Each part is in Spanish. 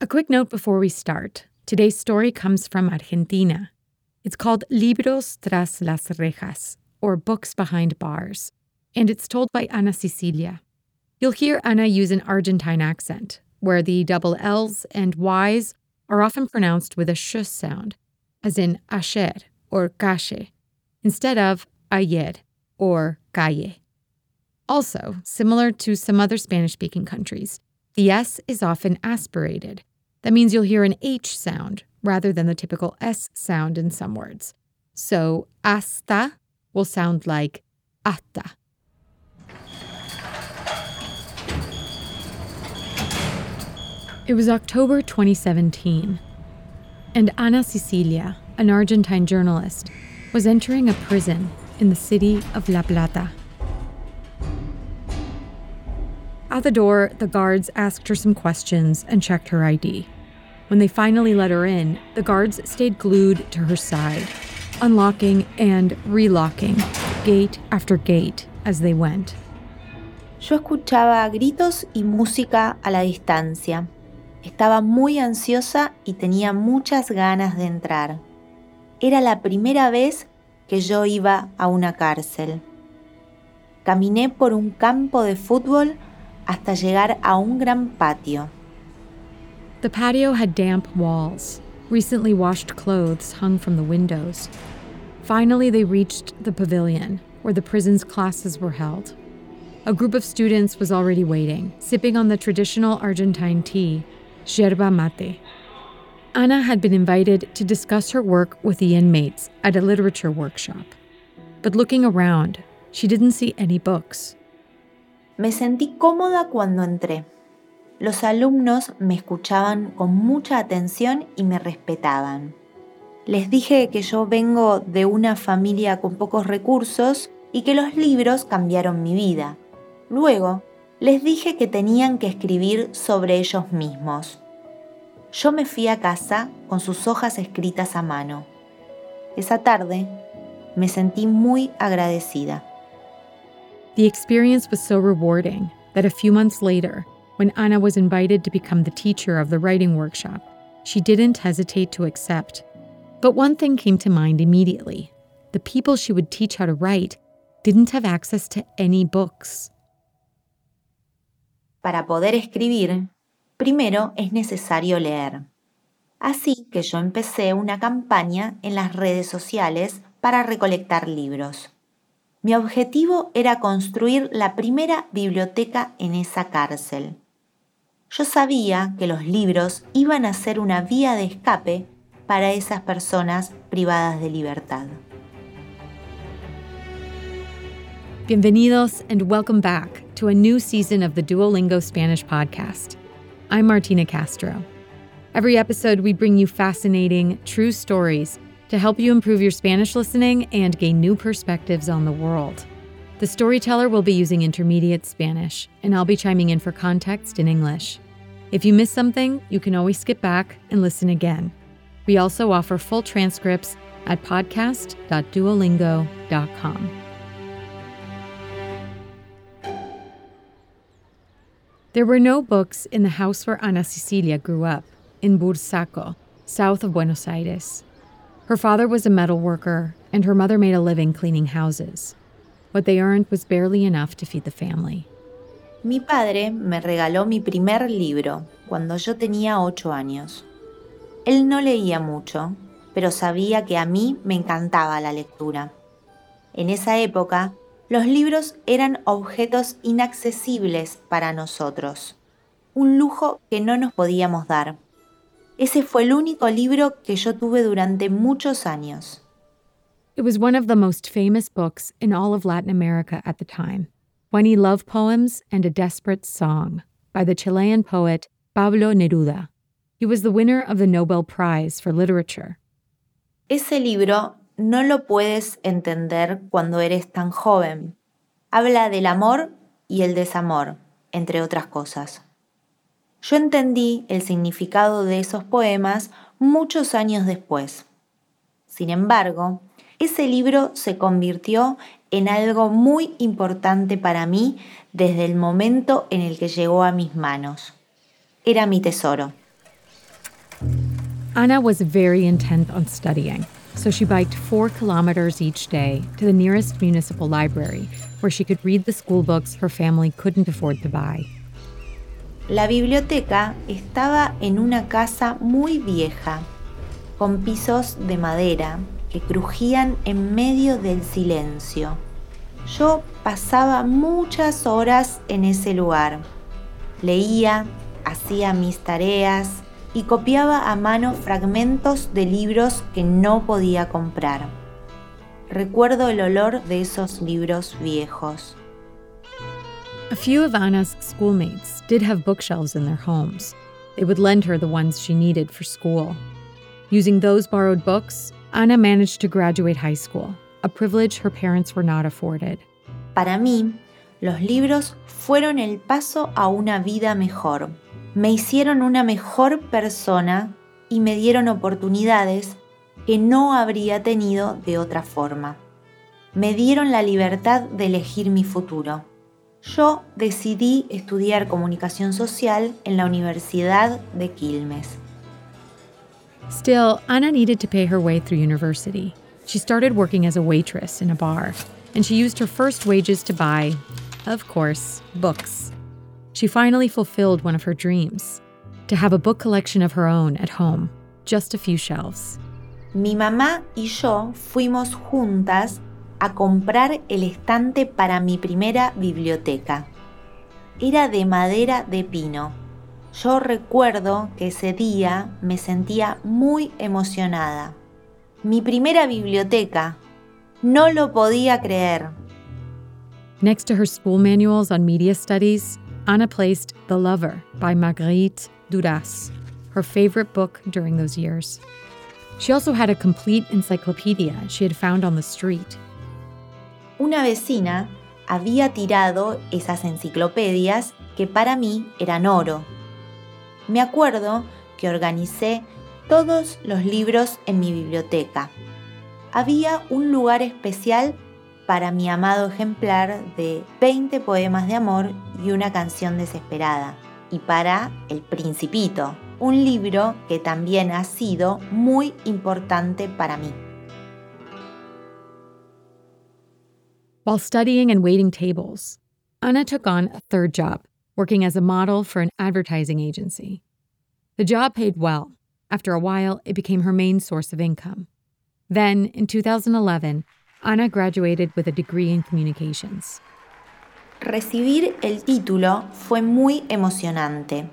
A quick note before we start today's story comes from Argentina. It's called Libros tras las rejas, or Books Behind Bars, and it's told by Ana Cecilia. You'll hear Ana use an Argentine accent, where the double L's and Y's are often pronounced with a sh sound, as in ayer or calle, instead of ayer or calle. Also, similar to some other Spanish speaking countries, the S is often aspirated. That means you'll hear an H sound rather than the typical S sound in some words. So, hasta will sound like hasta. It was October 2017, and Ana Cecilia, an Argentine journalist, was entering a prison in the city of La Plata. At the door, the guards asked her some questions and checked her ID. When they finally let her in, the guards stayed glued to her side, unlocking and relocking gate after gate as they went. Yo escuchaba gritos y música a la distancia. Estaba muy ansiosa y tenía muchas ganas de entrar. Era la primera vez que yo iba a una cárcel. Caminé por un campo de fútbol hasta llegar a un gran patio. The patio had damp walls. Recently washed clothes hung from the windows. Finally, they reached the pavilion, where the prison's classes were held. A group of students was already waiting, sipping on the traditional Argentine tea yerba mate. Ana had been invited to discuss her work with the inmates at a literature workshop. But looking around, she didn't see any books. Me sentí cómoda cuando entré. Los alumnos me escuchaban con mucha atención y me respetaban. Les dije que yo vengo de una familia con pocos recursos y que los libros cambiaron mi vida. Luego les dije que tenían que escribir sobre ellos mismos. Yo me fui a casa con sus hojas escritas a mano. Esa tarde me sentí muy agradecida. The experience was so rewarding that a few months later, when Anna was invited to become the teacher of the writing workshop, she didn't hesitate to accept. But one thing came to mind immediately the people she would teach how to write didn't have access to any books. Para poder escribir, primero es necesario leer. Así que yo empecé una campaña en las redes sociales para recolectar libros. Mi objetivo era construir la primera biblioteca en esa cárcel. Yo sabía que los libros iban a ser una vía de escape para esas personas privadas de libertad. Bienvenidos and welcome back to a new season of the Duolingo Spanish podcast. I'm Martina Castro. Every episode, we bring you fascinating, true stories to help you improve your Spanish listening and gain new perspectives on the world. The storyteller will be using intermediate Spanish, and I'll be chiming in for context in English. If you miss something, you can always skip back and listen again. We also offer full transcripts at podcast.duolingo.com. There were no books in the house where Ana Cecilia grew up, in Bursaco, south of Buenos Aires. Her father was a metal worker, and her mother made a living cleaning houses. What they earned was barely enough to feed the family. Mi padre me regaló mi primer libro cuando yo tenía ocho años. Él no leía mucho, pero sabía que a mí me encantaba la lectura. En esa época, los libros eran objetos inaccesibles para nosotros, un lujo que no nos podíamos dar. Ese fue el único libro que yo tuve durante muchos años. It was one of the most famous books in all of Latin America at the time 20 Love Poems and a Desperate Song by the Chilean poet Pablo Neruda. He was the winner of the Nobel Prize for Literature. Ese libro no lo puedes entender cuando eres tan joven. Habla del amor y el desamor, entre otras cosas. Yo entendí el significado de esos poemas muchos años después. Sin embargo, ese libro se convirtió en algo muy importante para mí desde el momento en el que llegó a mis manos. Era mi tesoro. Anna was very intent on studying, so she biked four kilometers each day to the nearest municipal library where she could read the school books her family couldn't afford to buy. La biblioteca estaba en una casa muy vieja, con pisos de madera que crujían en medio del silencio. Yo pasaba muchas horas en ese lugar. Leía, hacía mis tareas y copiaba a mano fragmentos de libros que no podía comprar. Recuerdo el olor de esos libros viejos. A few of Anna's schoolmates did have bookshelves in their homes. They would lend her the ones she needed for school. Using those borrowed books, Anna managed to graduate high school, a privilege her parents were not afforded. Para mí, los libros fueron el paso a una vida mejor. Me hicieron una mejor persona y me dieron oportunidades que no habría tenido de otra forma. Me dieron la libertad de elegir mi futuro. Yo decidí estudiar comunicación social en la Universidad de Quilmes. Still, Anna needed to pay her way through university. She started working as a waitress in a bar, and she used her first wages to buy, of course, books. She finally fulfilled one of her dreams to have a book collection of her own at home, just a few shelves. Mi mamá y yo fuimos juntas a comprar el estante para mi primera biblioteca. Era de madera de pino yo recuerdo que ese día me sentía muy emocionada. Mi primera biblioteca. No lo podía creer. Next to her school manuals on media studies, Anna placed The Lover by Marguerite Duras, her favorite book during those years. She also had a complete encyclopedia she had found on the street. Una vecina había tirado esas enciclopedias que para mí eran oro me acuerdo que organicé todos los libros en mi biblioteca. Había un lugar especial para mi amado ejemplar de 20 poemas de amor y una canción desesperada, y para El Principito, un libro que también ha sido muy importante para mí. While studying and waiting tables, Anna took on a third job working as a model for an advertising agency. The job paid well. After a while, it became her main source of income. Then, in 2011, Ana graduated with a degree in communications. Recibir el título fue muy emocionante,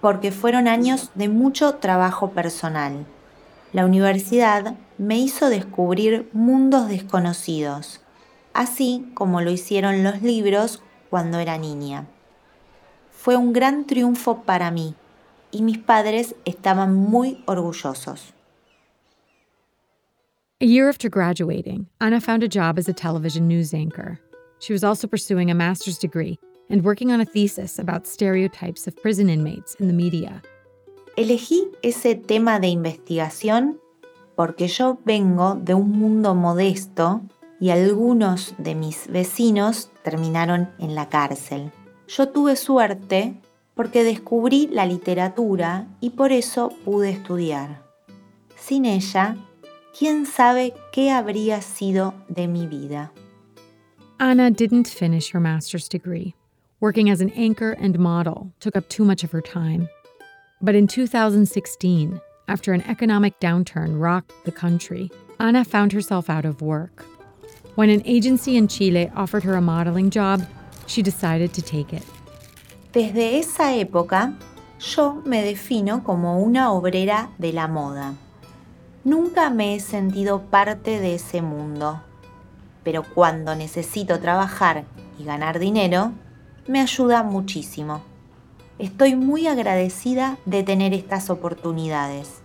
porque fueron años de mucho trabajo personal. La universidad me hizo descubrir mundos desconocidos, así como lo hicieron los libros cuando era niña fue un gran triunfo para mí y mis padres estaban muy orgullosos. A year after graduating, Anna found a job as a television news anchor. She was also pursuing a master's degree and working on a thesis about stereotypes of prison inmates in the media. Elegí ese tema de investigación porque yo vengo de un mundo modesto y algunos de mis vecinos terminaron en la cárcel. Yo tuve suerte porque descubrí la literatura y por eso pude estudiar. Sin ella, quién sabe qué habría sido de mi vida. Anna didn't finish her master's degree. Working as an anchor and model took up too much of her time. But in 2016, after an economic downturn rocked the country, Anna found herself out of work. When an agency in Chile offered her a modeling job, she decided to take it. Desde esa época, yo me defino como una obrera de la moda. Nunca me he sentido parte de ese mundo, pero cuando necesito trabajar y ganar dinero, me ayuda muchísimo. Estoy muy agradecida de tener estas oportunidades.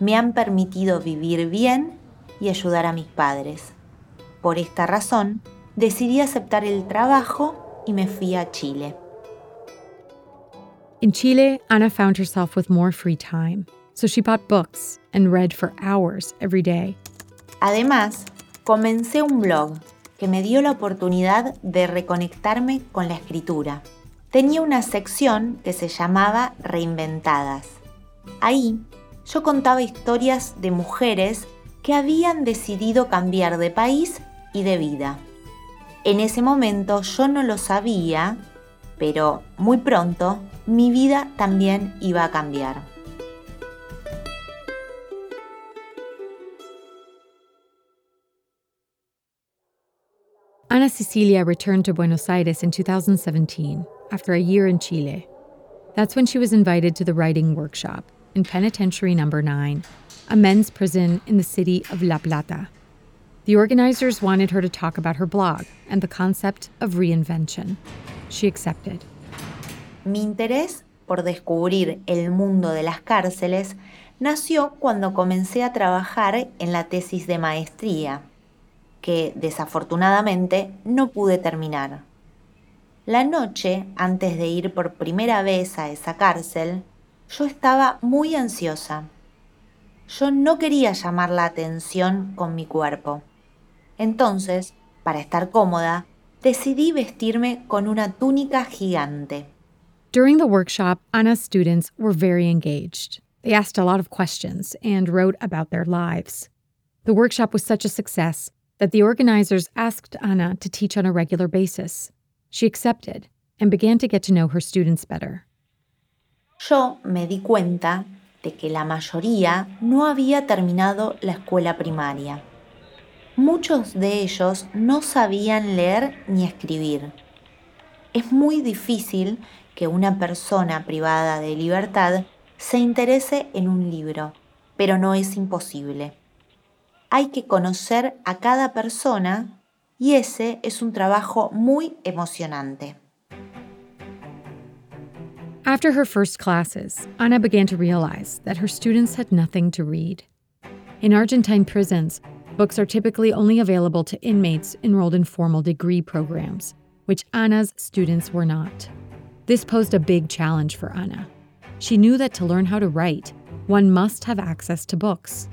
Me han permitido vivir bien y ayudar a mis padres. Por esta razón, decidí aceptar el trabajo y me fui a Chile. In Chile, Ana found herself with more free time, so she bought books and read for hours every day. Además, comencé un blog que me dio la oportunidad de reconectarme con la escritura. Tenía una sección que se llamaba Reinventadas. Ahí yo contaba historias de mujeres que habían decidido cambiar de país y de vida. En ese momento yo no lo sabía, pero muy pronto mi vida también iba a cambiar. Ana Cecilia returned to Buenos Aires in 2017 after a year in Chile. That's when she was invited to the writing workshop in Penitentiary Number 9, a men's prison in the city of La Plata. The organizers wanted her to talk about her blog and the concept of reinvention. She accepted. Mi interés por descubrir el mundo de las cárceles nació cuando comencé a trabajar en la tesis de maestría, que desafortunadamente no pude terminar. La noche, antes de ir por primera vez a esa cárcel, yo estaba muy ansiosa. Yo no quería llamar la atención con mi cuerpo. Entonces, para estar cómoda, decidí vestirme con una túnica gigante. During the workshop, Anna's students were very engaged. They asked a lot of questions and wrote about their lives. The workshop was such a success that the organizers asked Anna to teach on a regular basis. She accepted and began to get to know her students better. Yo me di cuenta de que la mayoría no había terminado la escuela primaria. Muchos de ellos no sabían leer ni escribir. Es muy difícil que una persona privada de libertad se interese en un libro, pero no es imposible. Hay que conocer a cada persona y ese es un trabajo muy emocionante. After her first classes, Ana began to realize that her students had nothing to read. In Argentine prisons, Books are typically only available to inmates enrolled in formal degree programs, which Anna's students were not. This posed a big challenge for Anna. She knew that to learn how to write, one must have access to books.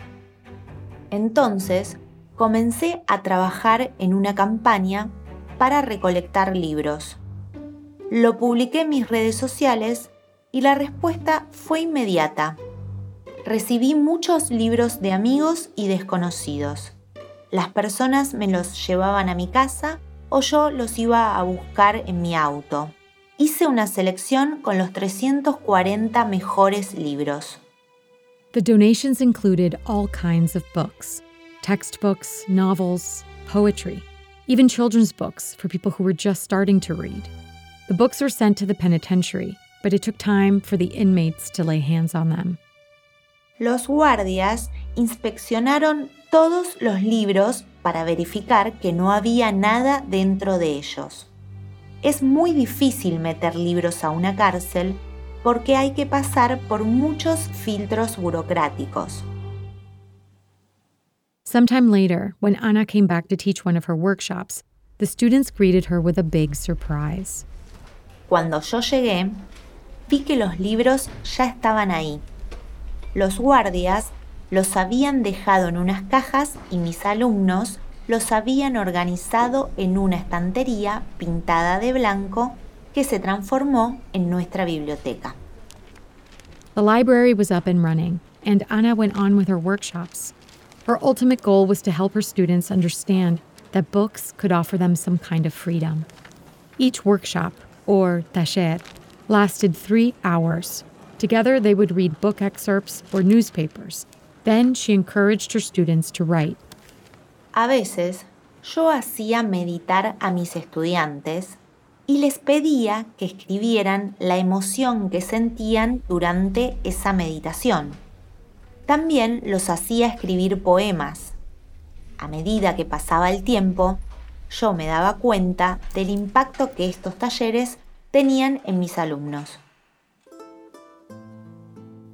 Entonces, comencé a trabajar en una campaña para recolectar libros. Lo publiqué en mis redes sociales y la respuesta fue inmediata recibí muchos libros de amigos y desconocidos. Las personas me los llevaban a mi casa o yo los iba a buscar en mi auto. Hice una selección con los 340 mejores libros. The donations included all kinds of books textbooks, novels, poetry, even children's books for people who were just starting to read. The books were sent to the penitentiary, but it took time for the inmates to lay hands on them los guardias inspeccionaron todos los libros para verificar que no había nada dentro de ellos. Es muy difícil meter libros a una cárcel porque hay que pasar por muchos filtros burocráticos. Sometime later, when Anna came back to teach one of her workshops, the students greeted her with a big surprise. Cuando yo llegué, vi que los libros ya estaban ahí los guardias los habían dejado en unas cajas y mis alumnos los habían organizado en una estantería pintada de blanco que se transformó en nuestra biblioteca. The library was up and running, and Anna went on with her workshops. Her ultimate goal was to help her students understand that books could offer them some kind of freedom. Each workshop, or taller, lasted three hours Together, they would read book excerpts or newspapers. Then she encouraged her students to write. A veces, yo hacía meditar a mis estudiantes y les pedía que escribieran la emoción que sentían durante esa meditación. También los hacía escribir poemas. A medida que pasaba el tiempo, yo me daba cuenta del impacto que estos talleres tenían en mis alumnos.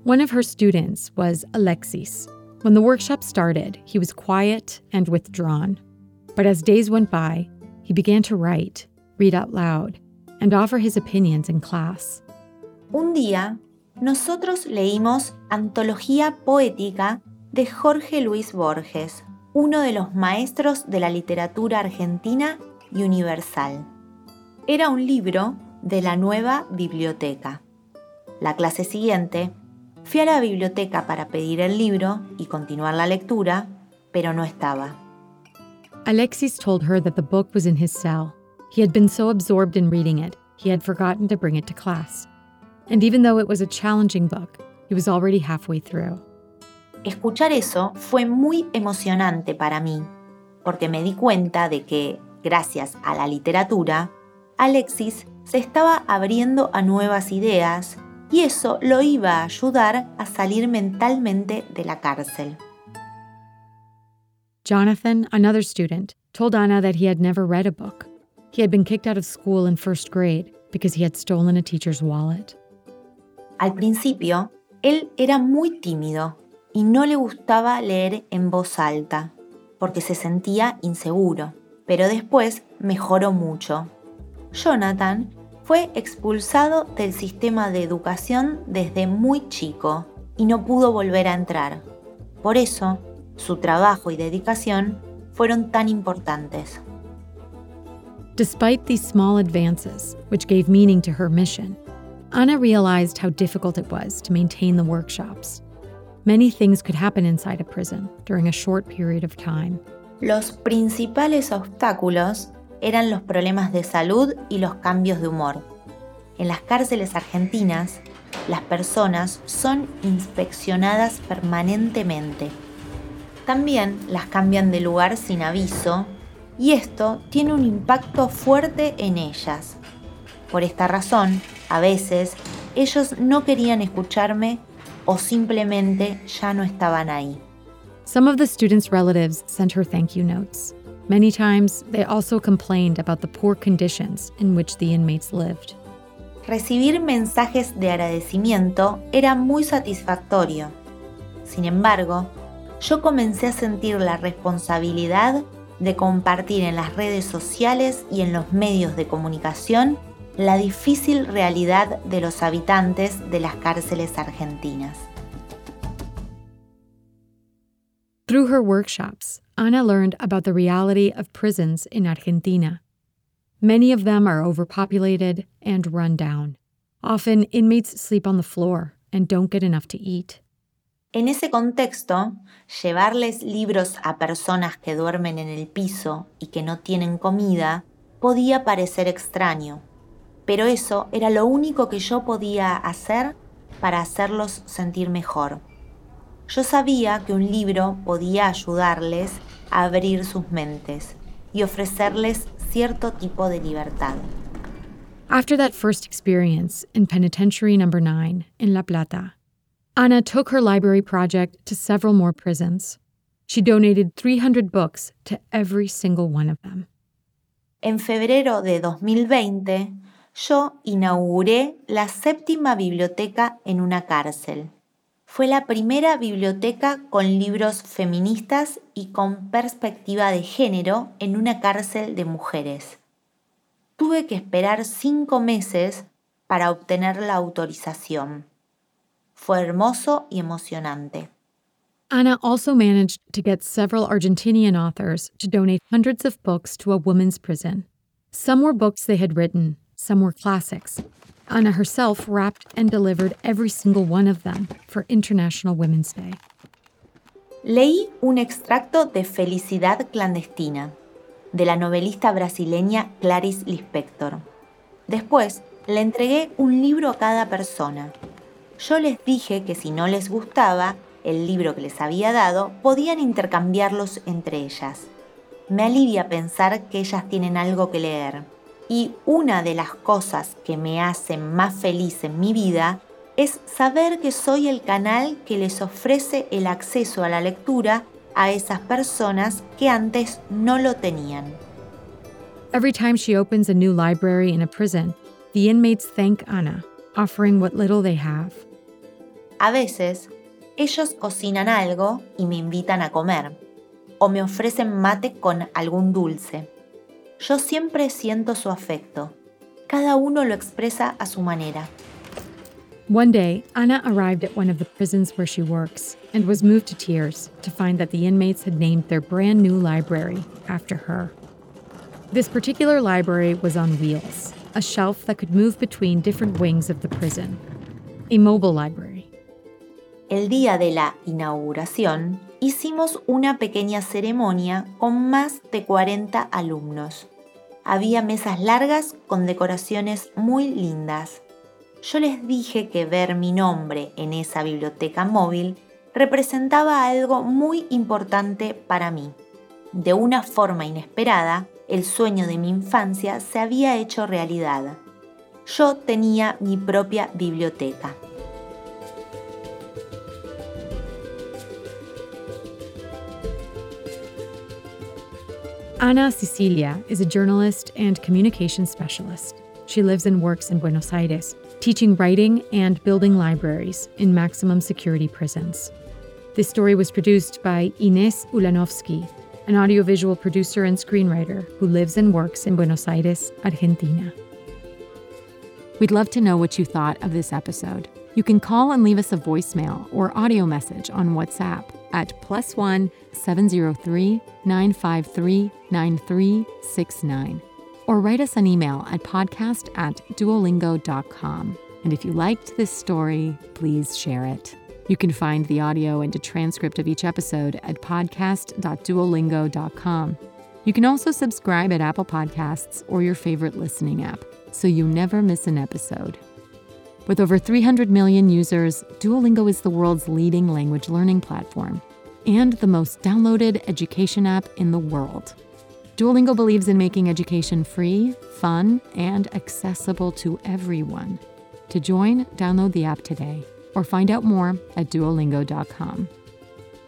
One of her students was Alexis. When the workshop started, he was quiet and withdrawn. But as days went by, he began to write, read out loud, and offer his opinions in class. Un día, nosotros leímos Antología Poética de Jorge Luis Borges, uno de los maestros de la literatura argentina y universal. Era un libro de la nueva biblioteca. La clase siguiente Fui a la biblioteca para pedir el libro y continuar la lectura, pero no estaba. Alexis told her that the book was in his cell. He had been so absorbed in reading it, he had forgotten to bring it to class. And even though it was a challenging book, he was already halfway through. Escuchar eso fue muy emocionante para mí, porque me di cuenta de que, gracias a la literatura, Alexis se estaba abriendo a nuevas ideas y eso lo iba a ayudar a salir mentalmente de la cárcel. Jonathan, another student, told Anna that he had never read a book. He had been kicked out of school in first grade because he had stolen a teacher's wallet. Al principio, él era muy tímido y no le gustaba leer en voz alta porque se sentía inseguro, pero después mejoró mucho. Jonathan fue expulsado del sistema de educación desde muy chico y no pudo volver a entrar. Por eso, su trabajo y dedicación fueron tan importantes. Despite these small advances, which gave meaning to her mission, Anna realized how difficult it was to maintain the workshops. Many things could happen inside a prison during a short period of time. Los principales obstáculos eran los problemas de salud y los cambios de humor. En las cárceles argentinas, las personas son inspeccionadas permanentemente. También las cambian de lugar sin aviso y esto tiene un impacto fuerte en ellas. Por esta razón, a veces, ellos no querían escucharme o simplemente ya no estaban ahí. Some of the students' relatives sent her thank you notes. Many times, they also complained about the poor conditions in which the inmates lived. Recibir mensajes de agradecimiento era muy satisfactorio. Sin embargo, yo comencé a sentir la responsabilidad de compartir en las redes sociales y en los medios de comunicación la difícil realidad de los habitantes de las cárceles argentinas. Through her workshops, Ana learned about the reality of prisons in Argentina. Many of them are overpopulated and run down. Often, inmates sleep on the floor and don't get enough to eat. En ese contexto, llevarles libros a personas que duermen en el piso y que no tienen comida podía parecer extraño, pero eso era lo único que yo podía hacer para hacerlos sentir mejor. Yo sabía que un libro podía ayudarles abrir sus mentes y ofrecerles cierto tipo de libertad. After that first experience in Penitentiary Number 9 in La Plata, Ana took her library project to several more prisons. She donated 300 books to every single one of them. En febrero de 2020, yo inauguré la séptima biblioteca en una cárcel. Fue la primera biblioteca con libros feministas y con perspectiva de género en una cárcel de mujeres. Tuve que esperar cinco meses para obtener la autorización. Fue hermoso y emocionante. Ana also managed to get several Argentinian authors to donate hundreds of books to a women's prison. Some were books they had written, some were classics, Ana herself wrapped and delivered every single one of them for International Women's Day. Leí un extracto de Felicidad clandestina de la novelista brasileña Clarice Lispector. Después le entregué un libro a cada persona. Yo les dije que si no les gustaba el libro que les había dado, podían intercambiarlos entre ellas. Me alivia pensar que ellas tienen algo que leer. Y una de las cosas que me hacen más feliz en mi vida es saber que soy el canal que les ofrece el acceso a la lectura a esas personas que antes no lo tenían. Every time she opens a new library in a prison, the inmates thank Ana, offering what little they have. A veces, ellos cocinan algo y me invitan a comer, o me ofrecen mate con algún dulce. Yo siempre siento su afecto. Cada uno lo expresa a su manera. One day, Anna arrived at one of the prisons where she works and was moved to tears to find that the inmates had named their brand new library after her. This particular library was on wheels, a shelf that could move between different wings of the prison. A mobile library. El día de la inauguración hicimos una pequeña ceremonia con más de 40 alumnos. Había mesas largas con decoraciones muy lindas. Yo les dije que ver mi nombre en esa biblioteca móvil representaba algo muy importante para mí. De una forma inesperada, el sueño de mi infancia se había hecho realidad. Yo tenía mi propia biblioteca. Ana Cecilia is a journalist and communication specialist. She lives and works in Buenos Aires, teaching writing and building libraries in maximum security prisons. This story was produced by Ines Ulanovsky, an audiovisual producer and screenwriter who lives and works in Buenos Aires, Argentina. We'd love to know what you thought of this episode. You can call and leave us a voicemail or audio message on WhatsApp at plus one 703 953 9369 or write us an email at podcast at duolingo.com. And if you liked this story, please share it. You can find the audio and a transcript of each episode at podcast.duolingo.com. You can also subscribe at Apple Podcasts or your favorite listening app so you never miss an episode. With over 300 million users, Duolingo is the world's leading language learning platform and the most downloaded education app in the world. Duolingo believes in making education free, fun, and accessible to everyone. To join, download the app today or find out more at duolingo.com.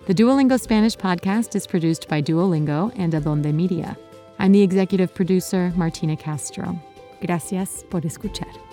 The Duolingo Spanish podcast is produced by Duolingo and Adonde Media. I'm the executive producer, Martina Castro. Gracias por escuchar.